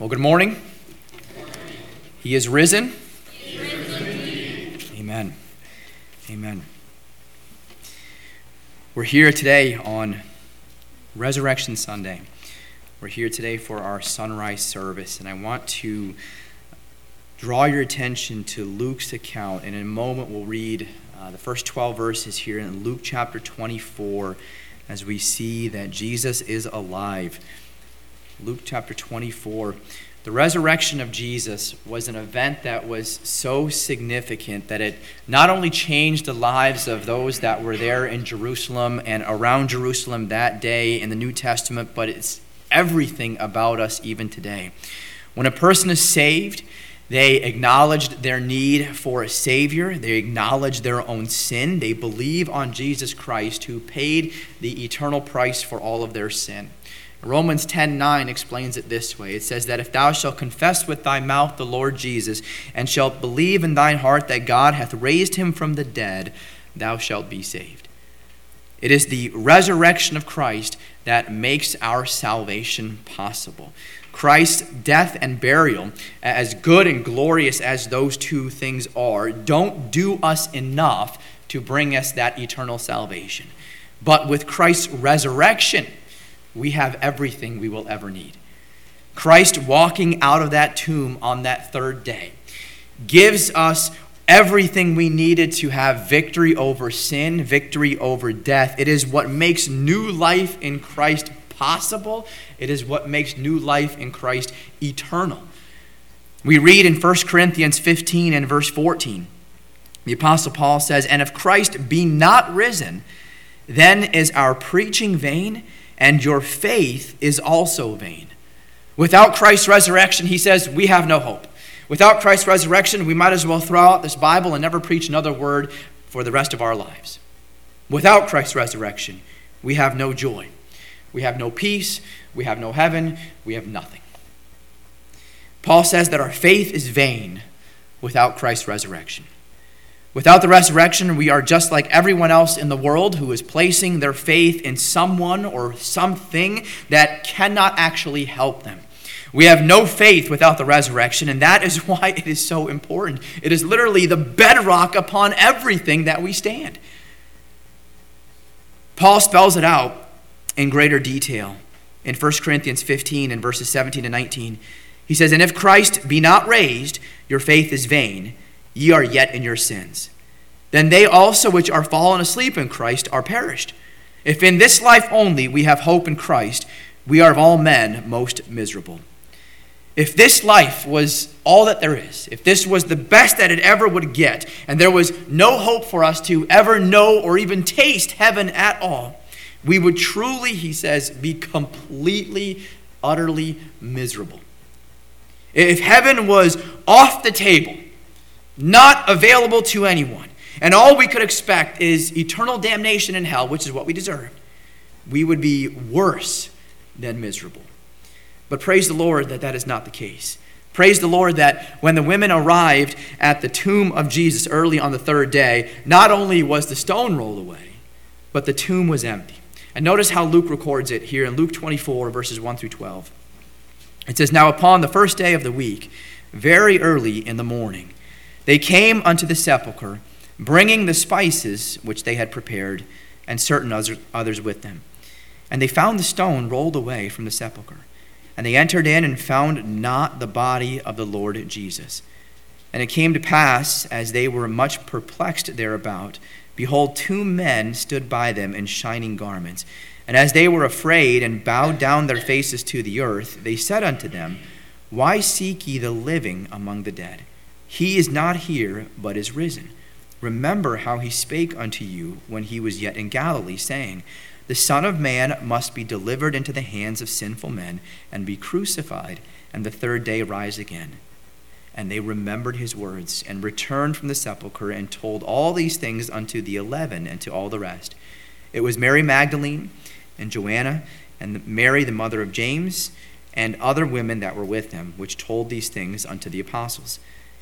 Well, good morning. He is risen. Amen. Amen. We're here today on Resurrection Sunday. We're here today for our sunrise service, and I want to draw your attention to Luke's account. And in a moment, we'll read uh, the first 12 verses here in Luke chapter 24 as we see that Jesus is alive. Luke chapter 24. The resurrection of Jesus was an event that was so significant that it not only changed the lives of those that were there in Jerusalem and around Jerusalem that day in the New Testament, but it's everything about us even today. When a person is saved, they acknowledged their need for a Savior. They acknowledged their own sin. They believe on Jesus Christ, who paid the eternal price for all of their sin. Romans 10:9 explains it this way. It says that if thou shalt confess with thy mouth the Lord Jesus and shalt believe in thine heart that God hath raised him from the dead, thou shalt be saved. It is the resurrection of Christ that makes our salvation possible. Christ's death and burial, as good and glorious as those two things are, don't do us enough to bring us that eternal salvation. But with Christ's resurrection, we have everything we will ever need. Christ walking out of that tomb on that third day gives us everything we needed to have victory over sin, victory over death. It is what makes new life in Christ possible, it is what makes new life in Christ eternal. We read in 1 Corinthians 15 and verse 14. The Apostle Paul says, And if Christ be not risen, then is our preaching vain and your faith is also vain. Without Christ's resurrection, he says, we have no hope. Without Christ's resurrection, we might as well throw out this Bible and never preach another word for the rest of our lives. Without Christ's resurrection, we have no joy. We have no peace. We have no heaven. We have nothing. Paul says that our faith is vain without Christ's resurrection. Without the resurrection, we are just like everyone else in the world who is placing their faith in someone or something that cannot actually help them. We have no faith without the resurrection, and that is why it is so important. It is literally the bedrock upon everything that we stand. Paul spells it out in greater detail in 1 Corinthians 15 and verses 17 and 19. He says, And if Christ be not raised, your faith is vain ye are yet in your sins. Then they also which are fallen asleep in Christ are perished. If in this life only we have hope in Christ, we are of all men most miserable. If this life was all that there is, if this was the best that it ever would get, and there was no hope for us to ever know or even taste heaven at all, we would truly, he says, be completely, utterly miserable. If heaven was off the table, not available to anyone. And all we could expect is eternal damnation in hell, which is what we deserved. We would be worse than miserable. But praise the Lord that that is not the case. Praise the Lord that when the women arrived at the tomb of Jesus early on the third day, not only was the stone rolled away, but the tomb was empty. And notice how Luke records it here in Luke 24, verses 1 through 12. It says, Now upon the first day of the week, very early in the morning, they came unto the sepulchre, bringing the spices which they had prepared, and certain others with them. And they found the stone rolled away from the sepulchre. And they entered in and found not the body of the Lord Jesus. And it came to pass, as they were much perplexed thereabout, behold, two men stood by them in shining garments. And as they were afraid and bowed down their faces to the earth, they said unto them, Why seek ye the living among the dead? He is not here, but is risen. Remember how he spake unto you when he was yet in Galilee, saying, The Son of Man must be delivered into the hands of sinful men, and be crucified, and the third day rise again. And they remembered his words, and returned from the sepulchre, and told all these things unto the eleven and to all the rest. It was Mary Magdalene, and Joanna, and Mary the mother of James, and other women that were with them, which told these things unto the apostles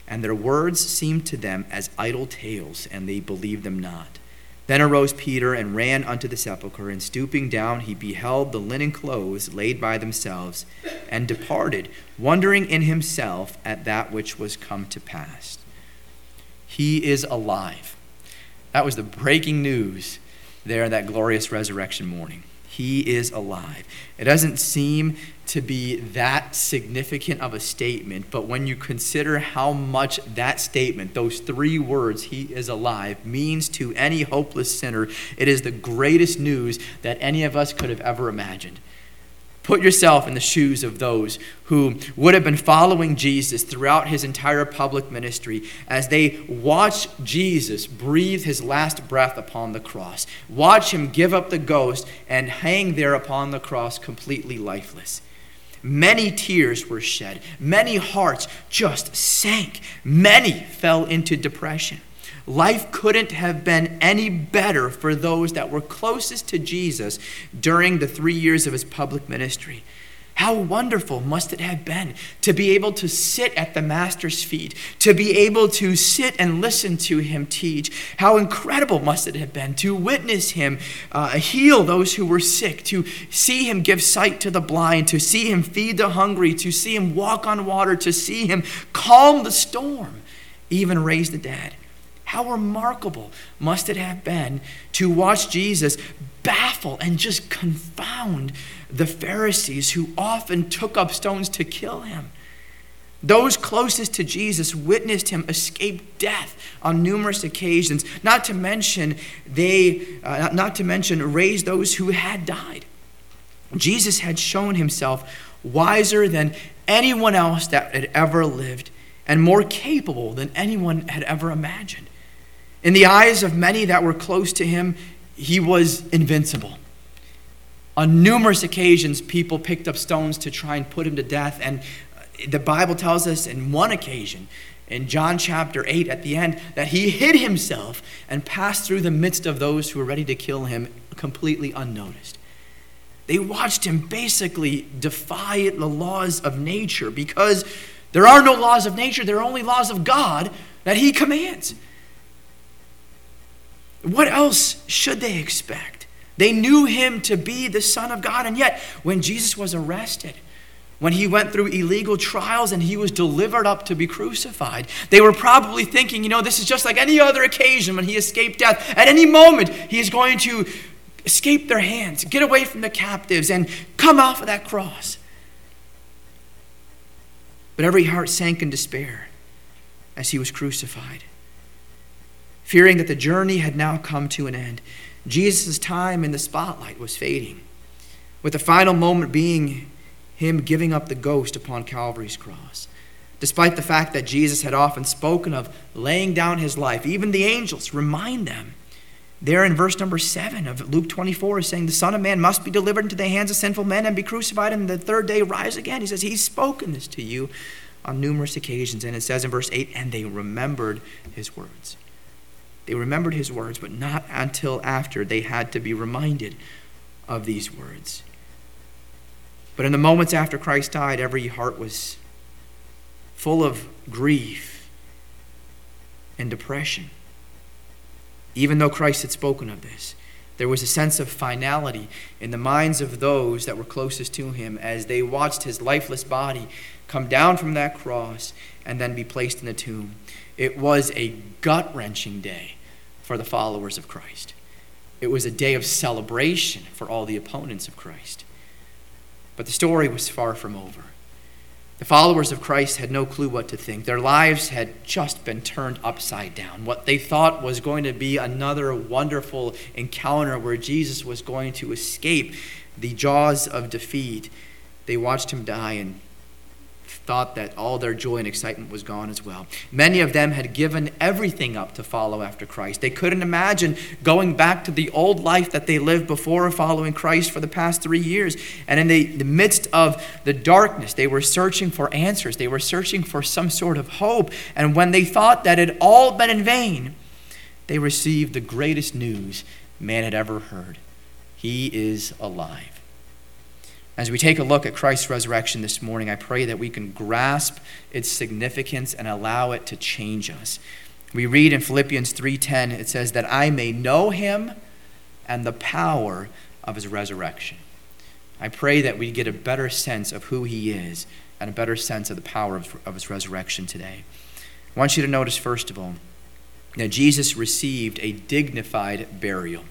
and their words seemed to them as idle tales, and they believed them not. Then arose Peter and ran unto the sepulchre, and stooping down, he beheld the linen clothes laid by themselves, and departed, wondering in himself at that which was come to pass. He is alive. That was the breaking news there that glorious resurrection morning. He is alive. It doesn't seem to be that significant of a statement, but when you consider how much that statement, those three words, He is alive, means to any hopeless sinner, it is the greatest news that any of us could have ever imagined. Put yourself in the shoes of those who would have been following Jesus throughout his entire public ministry as they watch Jesus breathe his last breath upon the cross. Watch him give up the ghost and hang there upon the cross completely lifeless. Many tears were shed. Many hearts just sank. Many fell into depression. Life couldn't have been any better for those that were closest to Jesus during the three years of his public ministry. How wonderful must it have been to be able to sit at the Master's feet, to be able to sit and listen to him teach. How incredible must it have been to witness him uh, heal those who were sick, to see him give sight to the blind, to see him feed the hungry, to see him walk on water, to see him calm the storm, even raise the dead. How remarkable must it have been to watch Jesus baffle and just confound the Pharisees who often took up stones to kill him? Those closest to Jesus witnessed him escape death on numerous occasions, not to mention they uh, not to mention raise those who had died. Jesus had shown himself wiser than anyone else that had ever lived and more capable than anyone had ever imagined. In the eyes of many that were close to him, he was invincible. On numerous occasions, people picked up stones to try and put him to death. And uh, the Bible tells us in one occasion, in John chapter 8 at the end, that he hid himself and passed through the midst of those who were ready to kill him completely unnoticed. They watched him basically defy the laws of nature because there are no laws of nature, there are only laws of God that he commands. What else should they expect? They knew him to be the Son of God, and yet when Jesus was arrested, when he went through illegal trials and he was delivered up to be crucified, they were probably thinking, you know, this is just like any other occasion when he escaped death. At any moment, he is going to escape their hands, get away from the captives, and come off of that cross. But every heart sank in despair as he was crucified fearing that the journey had now come to an end. Jesus' time in the spotlight was fading, with the final moment being him giving up the ghost upon Calvary's cross. Despite the fact that Jesus had often spoken of laying down his life, even the angels remind them. There in verse number 7 of Luke 24 is saying, The Son of Man must be delivered into the hands of sinful men and be crucified, and the third day rise again. He says, He's spoken this to you on numerous occasions. And it says in verse 8, And they remembered his words. They remembered his words, but not until after they had to be reminded of these words. But in the moments after Christ died, every heart was full of grief and depression. Even though Christ had spoken of this, there was a sense of finality in the minds of those that were closest to him as they watched his lifeless body come down from that cross and then be placed in the tomb. It was a gut wrenching day for the followers of Christ. It was a day of celebration for all the opponents of Christ. But the story was far from over. The followers of Christ had no clue what to think. Their lives had just been turned upside down. What they thought was going to be another wonderful encounter where Jesus was going to escape the jaws of defeat, they watched him die and thought that all their joy and excitement was gone as well. Many of them had given everything up to follow after Christ. They couldn't imagine going back to the old life that they lived before following Christ for the past three years. And in the, the midst of the darkness, they were searching for answers, they were searching for some sort of hope. And when they thought that it had all been in vain, they received the greatest news man had ever heard. He is alive. As we take a look at Christ's resurrection this morning, I pray that we can grasp its significance and allow it to change us. We read in Philippians 3:10 it says that I may know him and the power of his resurrection. I pray that we get a better sense of who he is and a better sense of the power of, of his resurrection today. I want you to notice, first of all, that Jesus received a dignified burial.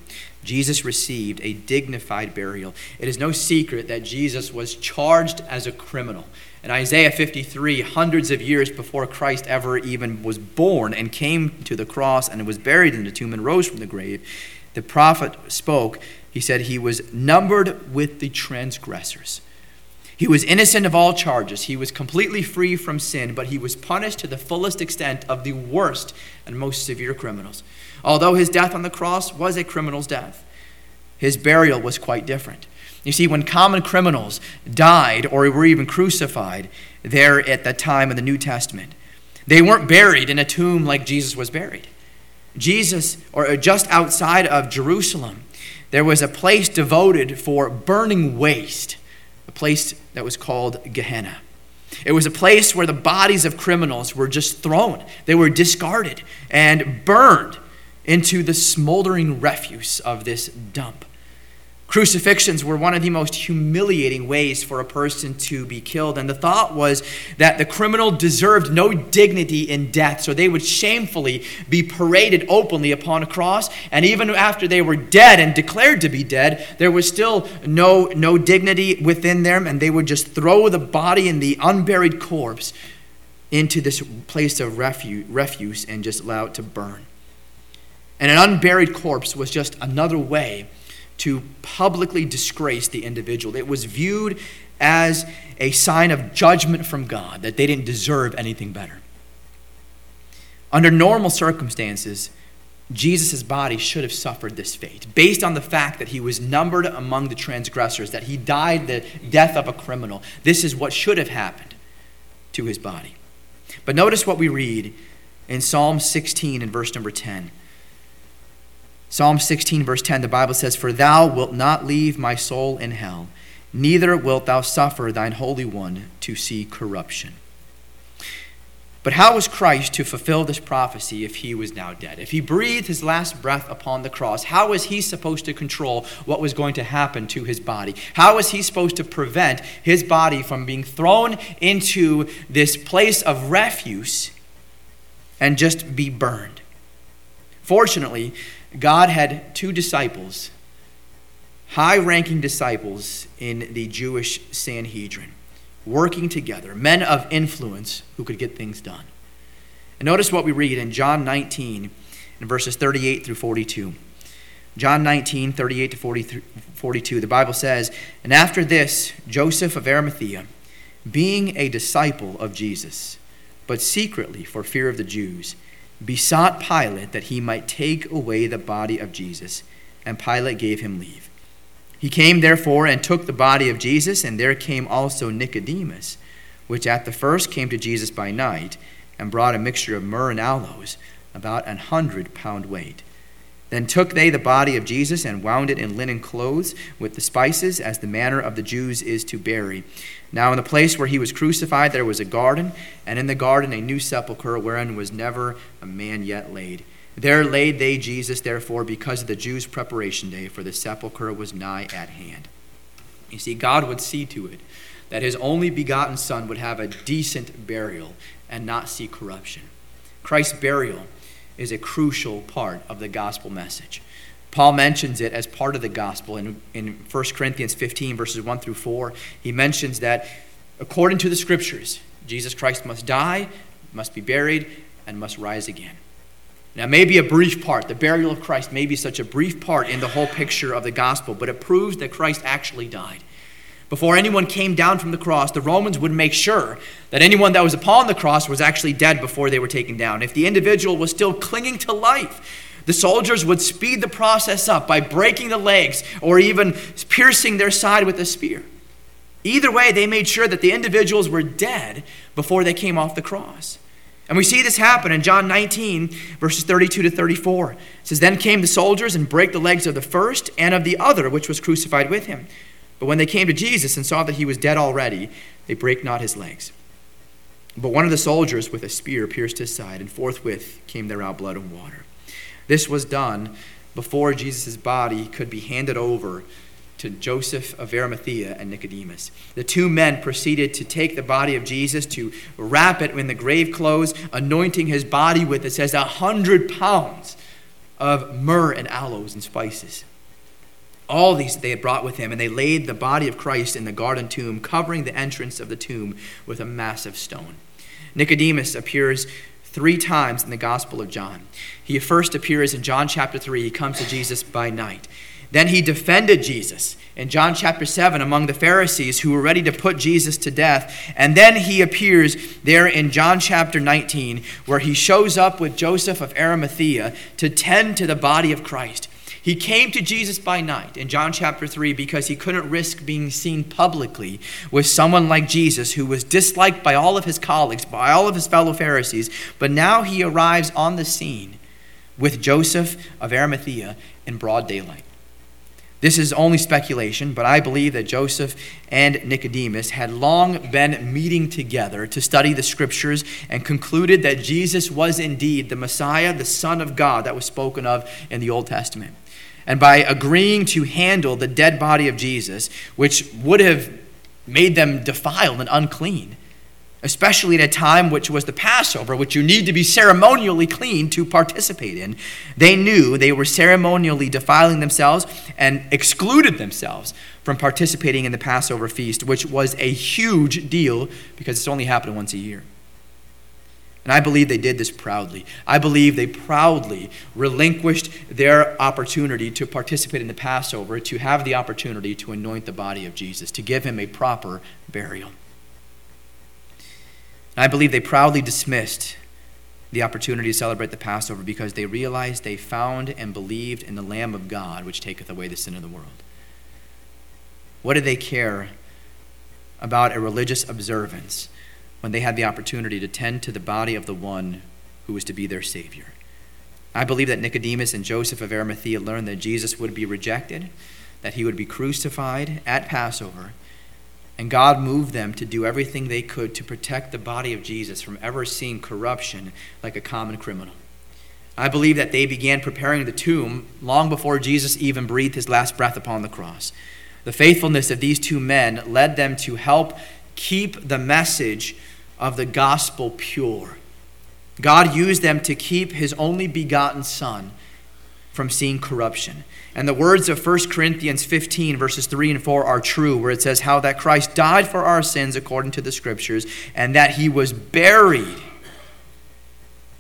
Jesus received a dignified burial. It is no secret that Jesus was charged as a criminal. In Isaiah 53, hundreds of years before Christ ever even was born and came to the cross and was buried in the tomb and rose from the grave, the prophet spoke. He said he was numbered with the transgressors. He was innocent of all charges. He was completely free from sin, but he was punished to the fullest extent of the worst and most severe criminals. Although his death on the cross was a criminal's death, his burial was quite different. You see, when common criminals died or were even crucified there at the time of the New Testament, they weren't buried in a tomb like Jesus was buried. Jesus, or uh, just outside of Jerusalem, there was a place devoted for burning waste a place that was called Gehenna. It was a place where the bodies of criminals were just thrown, they were discarded and burned into the smoldering refuse of this dump. Crucifixions were one of the most humiliating ways for a person to be killed. And the thought was that the criminal deserved no dignity in death, so they would shamefully be paraded openly upon a cross. And even after they were dead and declared to be dead, there was still no, no dignity within them, and they would just throw the body and the unburied corpse into this place of refuse and just allow it to burn. And an unburied corpse was just another way to publicly disgrace the individual. It was viewed as a sign of judgment from God, that they didn't deserve anything better. Under normal circumstances, Jesus' body should have suffered this fate based on the fact that he was numbered among the transgressors, that he died the death of a criminal. This is what should have happened to his body. But notice what we read in Psalm 16 and verse number 10. Psalm 16, verse 10, the Bible says, For thou wilt not leave my soul in hell, neither wilt thou suffer thine Holy One to see corruption. But how was Christ to fulfill this prophecy if he was now dead? If he breathed his last breath upon the cross, how was he supposed to control what was going to happen to his body? How was he supposed to prevent his body from being thrown into this place of refuse and just be burned? Fortunately, God had two disciples, high ranking disciples in the Jewish Sanhedrin, working together, men of influence who could get things done. And notice what we read in John 19, in verses 38 through 42. John 19, 38 to 42, the Bible says, And after this, Joseph of Arimathea, being a disciple of Jesus, but secretly for fear of the Jews, besought Pilate that he might take away the body of Jesus, and Pilate gave him leave. He came therefore and took the body of Jesus, and there came also Nicodemus, which at the first came to Jesus by night, and brought a mixture of myrrh and aloes, about an hundred pound weight. Then took they the body of Jesus and wound it in linen clothes with the spices, as the manner of the Jews is to bury. Now, in the place where he was crucified, there was a garden, and in the garden a new sepulchre wherein was never a man yet laid. There laid they Jesus, therefore, because of the Jews' preparation day, for the sepulchre was nigh at hand. You see, God would see to it that his only begotten Son would have a decent burial and not see corruption. Christ's burial is a crucial part of the gospel message. Paul mentions it as part of the gospel in, in 1 Corinthians 15, verses 1 through 4. He mentions that according to the scriptures, Jesus Christ must die, must be buried, and must rise again. Now, maybe a brief part, the burial of Christ may be such a brief part in the whole picture of the gospel, but it proves that Christ actually died. Before anyone came down from the cross, the Romans would make sure that anyone that was upon the cross was actually dead before they were taken down. If the individual was still clinging to life, the soldiers would speed the process up by breaking the legs or even piercing their side with a spear. Either way, they made sure that the individuals were dead before they came off the cross. And we see this happen in John 19, verses 32 to 34. It says, Then came the soldiers and brake the legs of the first and of the other, which was crucified with him. But when they came to Jesus and saw that he was dead already, they brake not his legs. But one of the soldiers with a spear pierced his side, and forthwith came there out blood and water. This was done before Jesus' body could be handed over to Joseph of Arimathea and Nicodemus. The two men proceeded to take the body of Jesus, to wrap it in the grave clothes, anointing his body with, it says, a hundred pounds of myrrh and aloes and spices. All these they had brought with him, and they laid the body of Christ in the garden tomb, covering the entrance of the tomb with a massive stone. Nicodemus appears three times in the Gospel of John. He first appears in John chapter 3. He comes to Jesus by night. Then he defended Jesus in John chapter 7 among the Pharisees who were ready to put Jesus to death. And then he appears there in John chapter 19, where he shows up with Joseph of Arimathea to tend to the body of Christ. He came to Jesus by night in John chapter 3 because he couldn't risk being seen publicly with someone like Jesus who was disliked by all of his colleagues, by all of his fellow Pharisees. But now he arrives on the scene with Joseph of Arimathea in broad daylight. This is only speculation, but I believe that Joseph and Nicodemus had long been meeting together to study the scriptures and concluded that Jesus was indeed the Messiah, the Son of God that was spoken of in the Old Testament and by agreeing to handle the dead body of Jesus, which would have made them defiled and unclean, especially at a time which was the Passover, which you need to be ceremonially clean to participate in, they knew they were ceremonially defiling themselves and excluded themselves from participating in the Passover feast, which was a huge deal because it's only happened once a year. And I believe they did this proudly. I believe they proudly relinquished their opportunity to participate in the Passover, to have the opportunity to anoint the body of Jesus, to give him a proper burial. And I believe they proudly dismissed the opportunity to celebrate the Passover because they realized they found and believed in the Lamb of God, which taketh away the sin of the world. What did they care about a religious observance? When they had the opportunity to tend to the body of the one who was to be their Savior. I believe that Nicodemus and Joseph of Arimathea learned that Jesus would be rejected, that he would be crucified at Passover, and God moved them to do everything they could to protect the body of Jesus from ever seeing corruption like a common criminal. I believe that they began preparing the tomb long before Jesus even breathed his last breath upon the cross. The faithfulness of these two men led them to help keep the message of the gospel pure. God used them to keep his only begotten Son from seeing corruption. And the words of 1 Corinthians 15, verses 3 and 4 are true, where it says, How that Christ died for our sins according to the Scriptures, and that he was buried,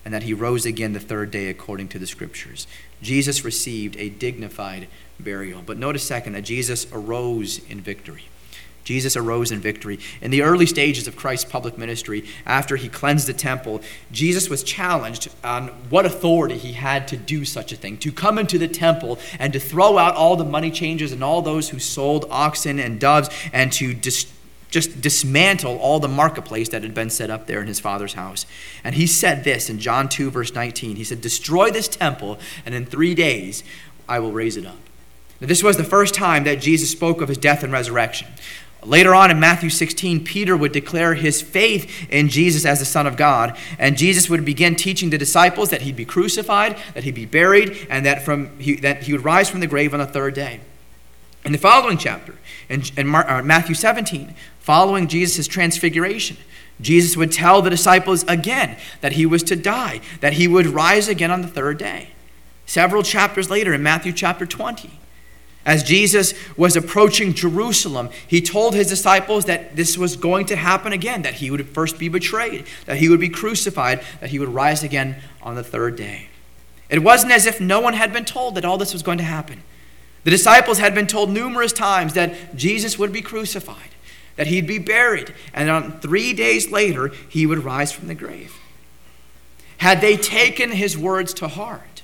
and that he rose again the third day according to the Scriptures. Jesus received a dignified burial. But notice, second, that Jesus arose in victory. Jesus arose in victory. In the early stages of Christ's public ministry, after he cleansed the temple, Jesus was challenged on what authority he had to do such a thing to come into the temple and to throw out all the money changers and all those who sold oxen and doves and to just dismantle all the marketplace that had been set up there in his father's house. And he said this in John 2, verse 19. He said, Destroy this temple, and in three days I will raise it up. Now, this was the first time that Jesus spoke of his death and resurrection. Later on in Matthew 16, Peter would declare his faith in Jesus as the Son of God, and Jesus would begin teaching the disciples that he'd be crucified, that he'd be buried, and that, from, he, that he would rise from the grave on the third day. In the following chapter, in, in Mar, uh, Matthew 17, following Jesus' transfiguration, Jesus would tell the disciples again that he was to die, that he would rise again on the third day. Several chapters later, in Matthew chapter 20, as Jesus was approaching Jerusalem, he told his disciples that this was going to happen again, that he would first be betrayed, that he would be crucified, that he would rise again on the third day. It wasn't as if no one had been told that all this was going to happen. The disciples had been told numerous times that Jesus would be crucified, that he'd be buried, and on three days later, he would rise from the grave. Had they taken his words to heart,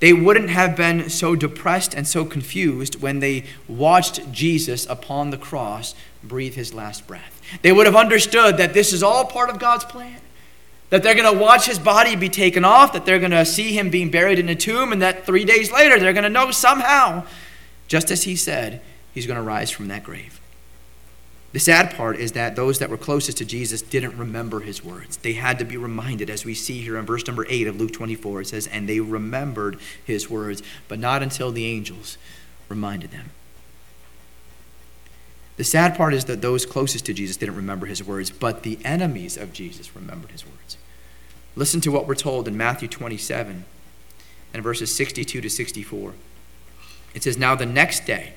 they wouldn't have been so depressed and so confused when they watched Jesus upon the cross breathe his last breath. They would have understood that this is all part of God's plan. That they're going to watch his body be taken off, that they're going to see him being buried in a tomb, and that three days later they're going to know somehow, just as he said, he's going to rise from that grave. The sad part is that those that were closest to Jesus didn't remember his words. They had to be reminded, as we see here in verse number 8 of Luke 24. It says, And they remembered his words, but not until the angels reminded them. The sad part is that those closest to Jesus didn't remember his words, but the enemies of Jesus remembered his words. Listen to what we're told in Matthew 27 and verses 62 to 64. It says, Now the next day,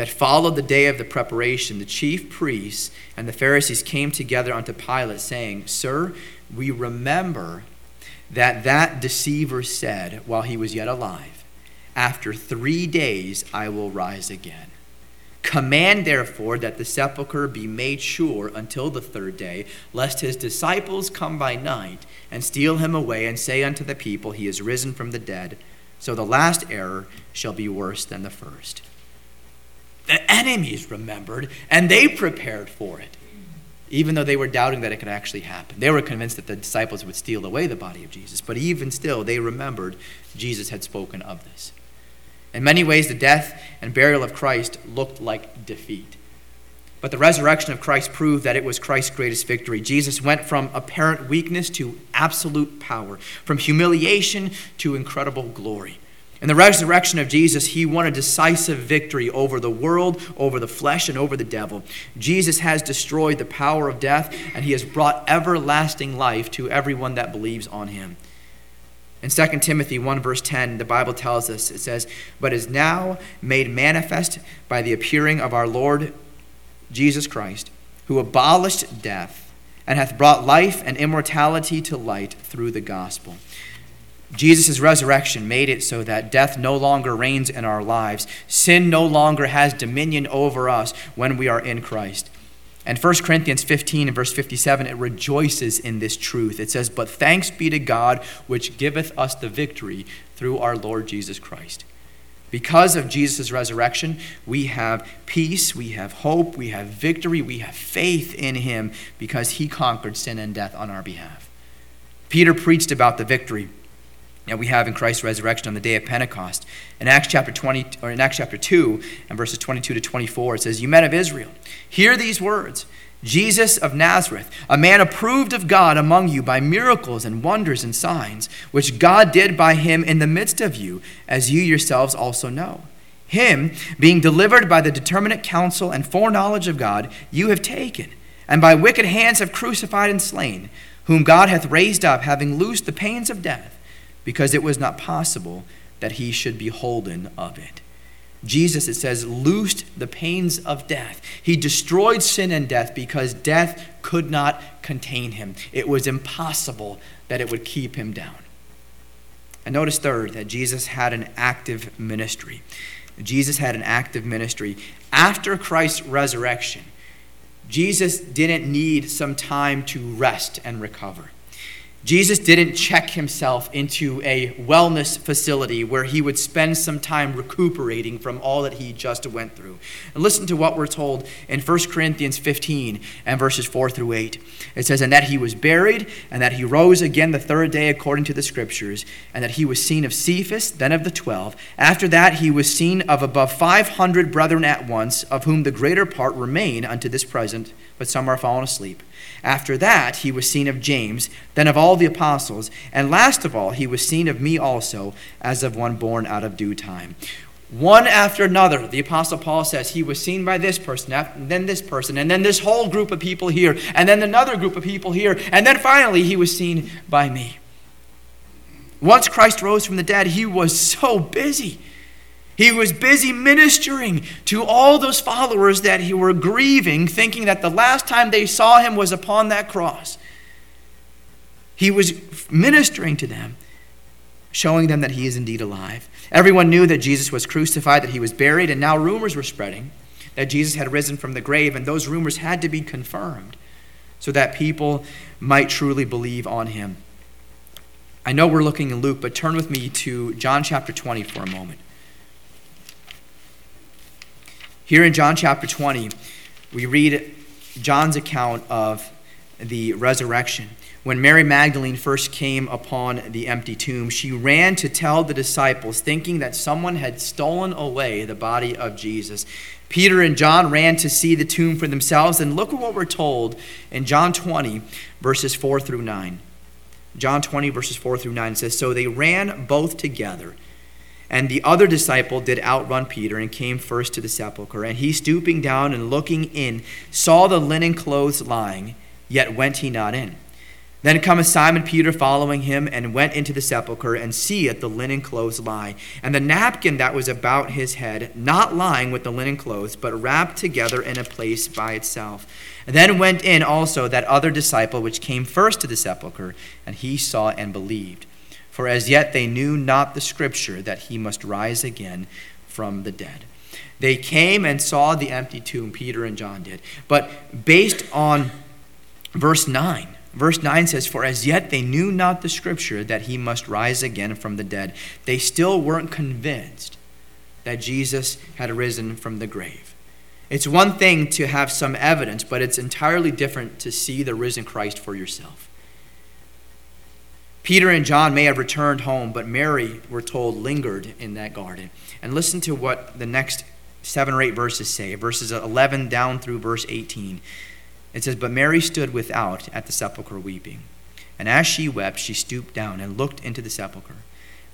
that followed the day of the preparation, the chief priests and the Pharisees came together unto Pilate, saying, Sir, we remember that that deceiver said while he was yet alive, After three days I will rise again. Command, therefore, that the sepulchre be made sure until the third day, lest his disciples come by night and steal him away and say unto the people, He is risen from the dead. So the last error shall be worse than the first the enemies remembered and they prepared for it, even though they were doubting that it could actually happen. They were convinced that the disciples would steal away the body of Jesus, but even still, they remembered Jesus had spoken of this. In many ways, the death and burial of Christ looked like defeat. But the resurrection of Christ proved that it was Christ's greatest victory. Jesus went from apparent weakness to absolute power, from humiliation to incredible glory. In the resurrection of Jesus, he won a decisive victory over the world, over the flesh, and over the devil. Jesus has destroyed the power of death, and he has brought everlasting life to everyone that believes on him. In 2 Timothy 1, verse 10, the Bible tells us, it says, But is now made manifest by the appearing of our Lord Jesus Christ, who abolished death and hath brought life and immortality to light through the gospel. Jesus' resurrection made it so that death no longer reigns in our lives. Sin no longer has dominion over us when we are in Christ. And 1 Corinthians 15 and verse 57, it rejoices in this truth. It says, But thanks be to God, which giveth us the victory through our Lord Jesus Christ. Because of Jesus' resurrection, we have peace, we have hope, we have victory, we have faith in him because he conquered sin and death on our behalf. Peter preached about the victory that we have in Christ's resurrection on the day of Pentecost. In Acts chapter 20 or in Acts chapter 2 and verses 22 to 24 it says, "You men of Israel, hear these words: Jesus of Nazareth, a man approved of God among you by miracles and wonders and signs, which God did by him in the midst of you, as you yourselves also know." Him, being delivered by the determinate counsel and foreknowledge of God, you have taken, and by wicked hands have crucified and slain, whom God hath raised up, having loosed the pains of death because it was not possible that he should be holden of it. Jesus, it says, loosed the pains of death. He destroyed sin and death because death could not contain him. It was impossible that it would keep him down. And notice, third, that Jesus had an active ministry. Jesus had an active ministry. After Christ's resurrection, Jesus didn't need some time to rest and recover. Jesus didn't check himself into a wellness facility where he would spend some time recuperating from all that he just went through. And listen to what we're told in 1 Corinthians 15 and verses 4 through 8. It says, And that he was buried, and that he rose again the third day according to the Scriptures, and that he was seen of Cephas, then of the twelve. After that, he was seen of above 500 brethren at once, of whom the greater part remain unto this present, but some are fallen asleep. After that, he was seen of James, then of all the apostles, and last of all, he was seen of me also, as of one born out of due time. One after another, the Apostle Paul says he was seen by this person, and then this person, and then this whole group of people here, and then another group of people here, and then finally he was seen by me. Once Christ rose from the dead, he was so busy he was busy ministering to all those followers that he were grieving, thinking that the last time they saw him was upon that cross. He was ministering to them, showing them that he is indeed alive. Everyone knew that Jesus was crucified, that he was buried, and now rumors were spreading that Jesus had risen from the grave, and those rumors had to be confirmed so that people might truly believe on him. I know we're looking in Luke, but turn with me to John chapter 20 for a moment. Here in John chapter 20, we read John's account of the resurrection. When Mary Magdalene first came upon the empty tomb, she ran to tell the disciples, thinking that someone had stolen away the body of Jesus. Peter and John ran to see the tomb for themselves, and look at what we're told in John 20, verses 4 through 9. John 20, verses 4 through 9 says, So they ran both together. And the other disciple did outrun Peter and came first to the sepulchre. And he, stooping down and looking in, saw the linen clothes lying, yet went he not in. Then cometh Simon Peter following him, and went into the sepulchre, and seeth the linen clothes lie, and the napkin that was about his head, not lying with the linen clothes, but wrapped together in a place by itself. And then went in also that other disciple which came first to the sepulchre, and he saw and believed. For as yet they knew not the scripture that he must rise again from the dead. They came and saw the empty tomb, Peter and John did. But based on verse 9, Verse 9 says, For as yet they knew not the scripture that he must rise again from the dead. They still weren't convinced that Jesus had risen from the grave. It's one thing to have some evidence, but it's entirely different to see the risen Christ for yourself. Peter and John may have returned home, but Mary, we're told, lingered in that garden. And listen to what the next seven or eight verses say verses 11 down through verse 18. It says, But Mary stood without at the sepulchre weeping. And as she wept, she stooped down and looked into the sepulchre,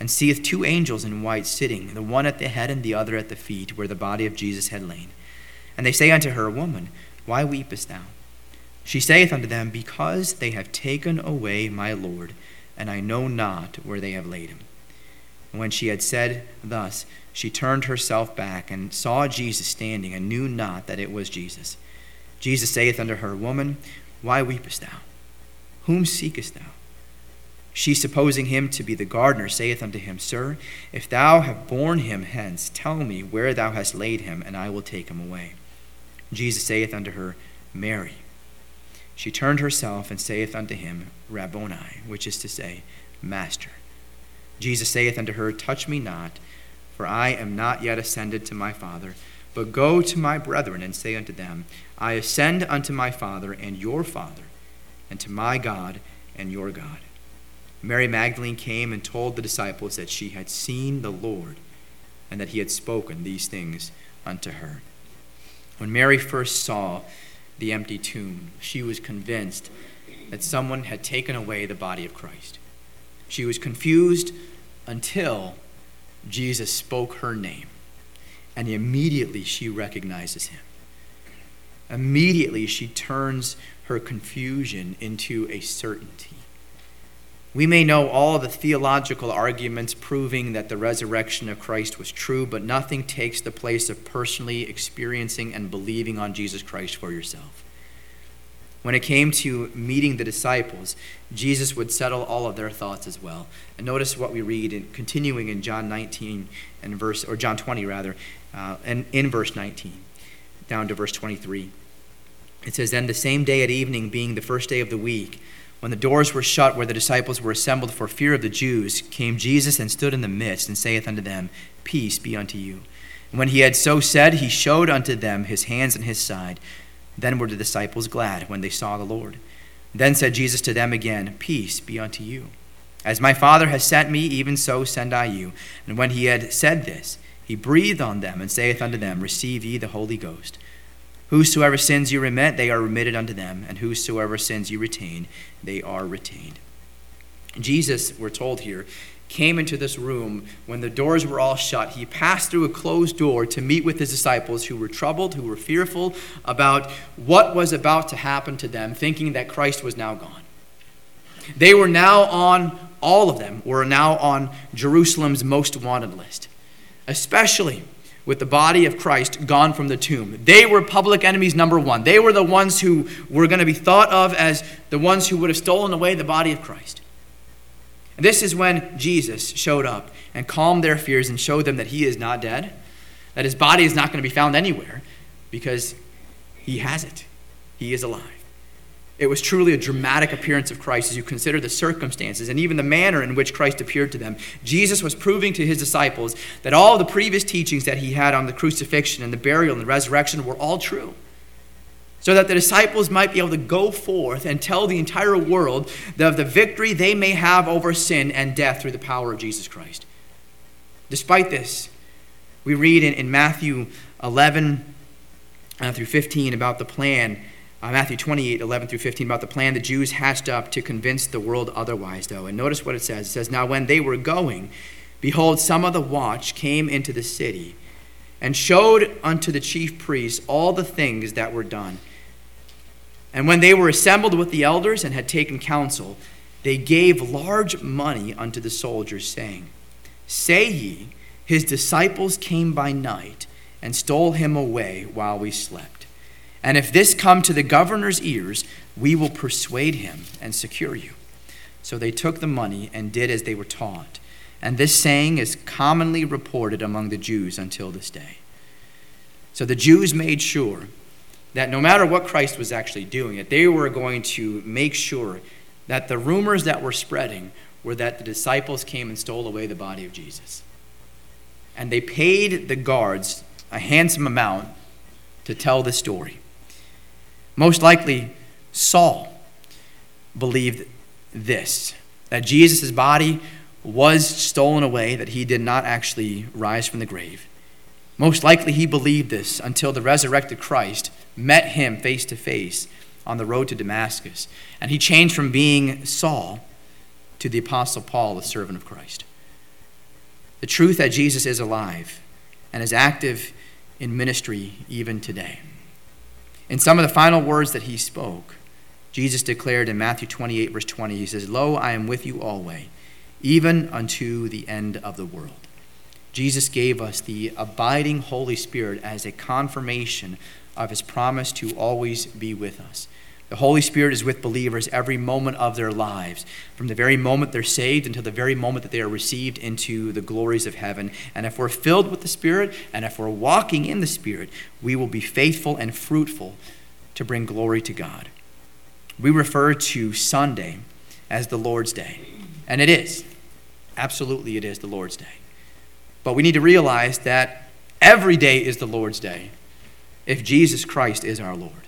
and seeth two angels in white sitting, the one at the head and the other at the feet, where the body of Jesus had lain. And they say unto her, Woman, why weepest thou? She saith unto them, Because they have taken away my Lord, and I know not where they have laid him. And when she had said thus, she turned herself back, and saw Jesus standing, and knew not that it was Jesus. Jesus saith unto her, Woman, why weepest thou? Whom seekest thou? She, supposing him to be the gardener, saith unto him, Sir, if thou have borne him hence, tell me where thou hast laid him, and I will take him away. Jesus saith unto her, Mary. She turned herself and saith unto him, Rabboni, which is to say, Master. Jesus saith unto her, Touch me not, for I am not yet ascended to my Father but go to my brethren and say unto them, I ascend unto my Father and your Father, and to my God and your God. Mary Magdalene came and told the disciples that she had seen the Lord, and that he had spoken these things unto her. When Mary first saw the empty tomb, she was convinced that someone had taken away the body of Christ. She was confused until Jesus spoke her name and immediately she recognizes him. Immediately she turns her confusion into a certainty. We may know all the theological arguments proving that the resurrection of Christ was true, but nothing takes the place of personally experiencing and believing on Jesus Christ for yourself. When it came to meeting the disciples, Jesus would settle all of their thoughts as well. And notice what we read in, continuing in John 19 and verse or John 20 rather, uh, and in verse 19 down to verse 23. It says, Then the same day at evening, being the first day of the week, when the doors were shut where the disciples were assembled for fear of the Jews, came Jesus and stood in the midst, and saith unto them, Peace be unto you. And when he had so said, he showed unto them his hands and his side. Then were the disciples glad when they saw the Lord. Then said Jesus to them again, Peace be unto you. As my Father has sent me, even so send I you. And when he had said this, he breathed on them and saith unto them, Receive ye the Holy Ghost. Whosoever sins you remit, they are remitted unto them, and whosoever sins you retain, they are retained. Jesus, we're told here, came into this room when the doors were all shut. He passed through a closed door to meet with his disciples who were troubled, who were fearful about what was about to happen to them, thinking that Christ was now gone. They were now on, all of them were now on Jerusalem's most wanted list especially with the body of Christ gone from the tomb. They were public enemies number one. They were the ones who were going to be thought of as the ones who would have stolen away the body of Christ. And this is when Jesus showed up and calmed their fears and showed them that he is not dead, that his body is not going to be found anywhere because he has it. He is alive. It was truly a dramatic appearance of Christ as you consider the circumstances and even the manner in which Christ appeared to them. Jesus was proving to his disciples that all the previous teachings that he had on the crucifixion and the burial and the resurrection were all true. so that the disciples might be able to go forth and tell the entire world of the victory they may have over sin and death through the power of Jesus Christ. Despite this, we read in, in Matthew 11 uh, through 15 about the plan, uh, Matthew 28 11 through 15, about the plan the Jews hatched up to convince the world otherwise, though. And notice what it says. It says, Now when they were going, behold, some of the watch came into the city and showed unto the chief priests all the things that were done. And when they were assembled with the elders and had taken counsel, they gave large money unto the soldiers, saying, Say ye, his disciples came by night and stole him away while we slept. And if this come to the governor's ears, we will persuade him and secure you. So they took the money and did as they were taught. And this saying is commonly reported among the Jews until this day. So the Jews made sure that no matter what Christ was actually doing, that they were going to make sure that the rumors that were spreading were that the disciples came and stole away the body of Jesus. And they paid the guards a handsome amount to tell the story. Most likely, Saul believed this that Jesus' body was stolen away, that he did not actually rise from the grave. Most likely, he believed this until the resurrected Christ met him face to face on the road to Damascus. And he changed from being Saul to the Apostle Paul, the servant of Christ. The truth that Jesus is alive and is active in ministry even today. In some of the final words that he spoke, Jesus declared in Matthew 28, verse 20, He says, Lo, I am with you always, even unto the end of the world. Jesus gave us the abiding Holy Spirit as a confirmation of his promise to always be with us. The Holy Spirit is with believers every moment of their lives, from the very moment they're saved until the very moment that they are received into the glories of heaven. And if we're filled with the Spirit and if we're walking in the Spirit, we will be faithful and fruitful to bring glory to God. We refer to Sunday as the Lord's Day, and it is. Absolutely, it is the Lord's Day. But we need to realize that every day is the Lord's day if Jesus Christ is our Lord.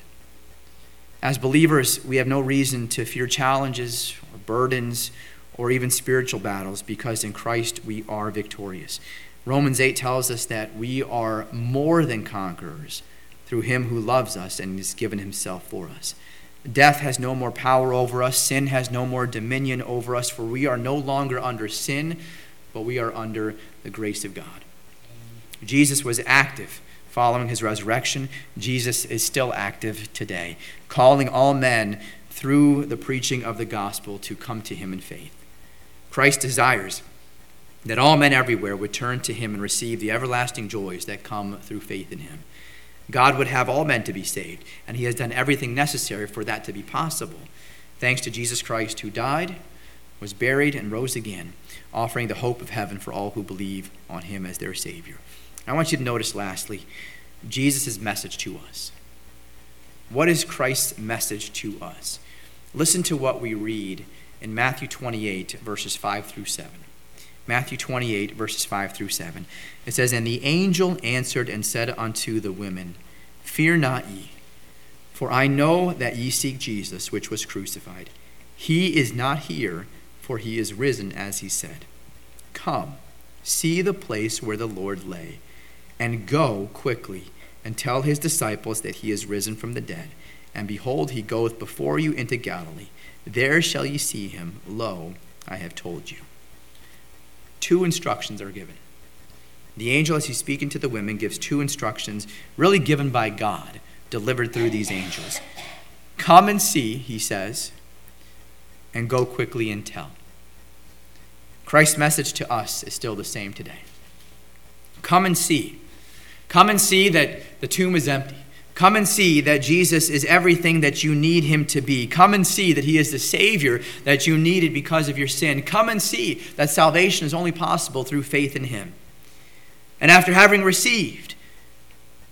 As believers, we have no reason to fear challenges or burdens or even spiritual battles because in Christ we are victorious. Romans 8 tells us that we are more than conquerors through him who loves us and has given himself for us. Death has no more power over us, sin has no more dominion over us, for we are no longer under sin, but we are under the grace of God. Jesus was active following his resurrection. Jesus is still active today, calling all men through the preaching of the gospel to come to him in faith. Christ desires that all men everywhere would turn to him and receive the everlasting joys that come through faith in him. God would have all men to be saved, and he has done everything necessary for that to be possible. Thanks to Jesus Christ, who died, was buried, and rose again offering the hope of heaven for all who believe on him as their Savior. I want you to notice, lastly, Jesus' message to us. What is Christ's message to us? Listen to what we read in Matthew 28, verses 5 through 7. Matthew 28, verses 5 through 7. It says, And the angel answered and said unto the women, Fear not ye, for I know that ye seek Jesus, which was crucified. He is not here for he is risen as he said. Come, see the place where the Lord lay, and go quickly and tell his disciples that he is risen from the dead. And behold, he goeth before you into Galilee. There shall ye see him. Lo, I have told you. Two instructions are given. The angel, as he's speaking to the women, gives two instructions, really given by God, delivered through these angels. Come and see, he says, and go quickly and tell. Christ's message to us is still the same today. Come and see. Come and see that the tomb is empty. Come and see that Jesus is everything that you need him to be. Come and see that he is the Savior that you needed because of your sin. Come and see that salvation is only possible through faith in him. And after having received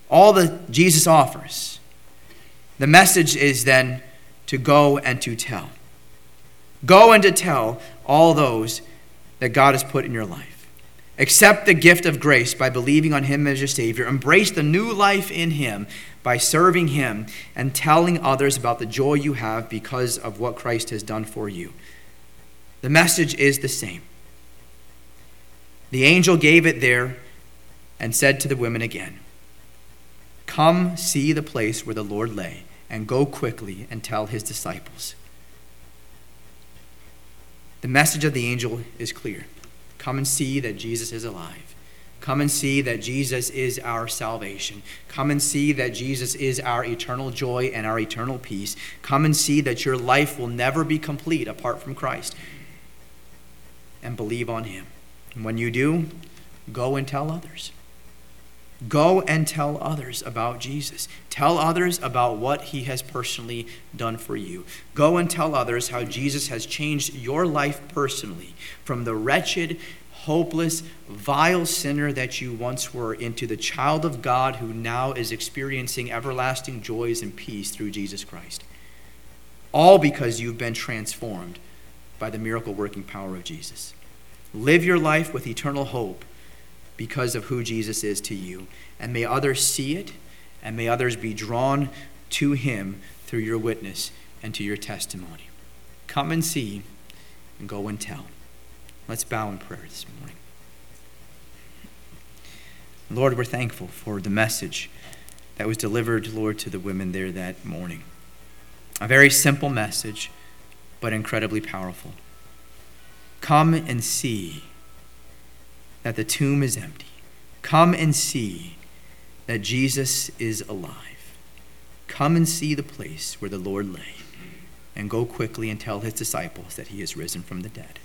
all that Jesus offers, the message is then to go and to tell. Go and to tell all those that God has put in your life. Accept the gift of grace by believing on Him as your Savior. Embrace the new life in Him by serving Him and telling others about the joy you have because of what Christ has done for you. The message is the same. The angel gave it there and said to the women again, Come see the place where the Lord lay, and go quickly and tell his disciples. The message of the angel is clear. Come and see that Jesus is alive. Come and see that Jesus is our salvation. Come and see that Jesus is our eternal joy and our eternal peace. Come and see that your life will never be complete apart from Christ. And believe on him. And when you do, go and tell others. Go and tell others about Jesus. Tell others about what he has personally done for you. Go and tell others how Jesus has changed your life personally from the wretched, hopeless, vile sinner that you once were into the child of God who now is experiencing everlasting joys and peace through Jesus Christ. All because you've been transformed by the miracle working power of Jesus. Live your life with eternal hope because of who Jesus is to you. And may others see it, and may others be drawn to him through your witness and to your testimony. Come and see, and go and tell. Let's bow in prayer this morning. Lord, we're thankful for the message that was delivered, Lord, to the women there that morning. A very simple message, but incredibly powerful. Come and see that the tomb is empty. Come and see that Jesus is alive. Come and see the place where the Lord lay, and go quickly and tell his disciples that he is risen from the dead.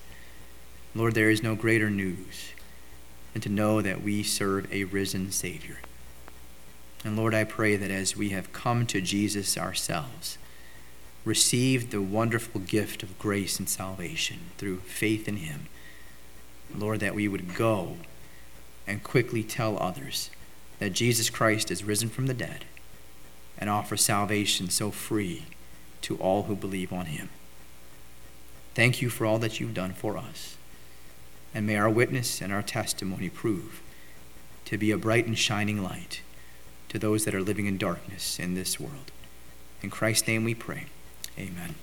Lord, there is no greater news than to know that we serve a risen Savior. And Lord, I pray that as we have come to Jesus ourselves, received the wonderful gift of grace and salvation through faith in him, Lord, that we would go and quickly tell others that Jesus Christ is risen from the dead and offer salvation so free to all who believe on him. Thank you for all that you've done for us. And may our witness and our testimony prove to be a bright and shining light to those that are living in darkness in this world. In Christ's name we pray. Amen.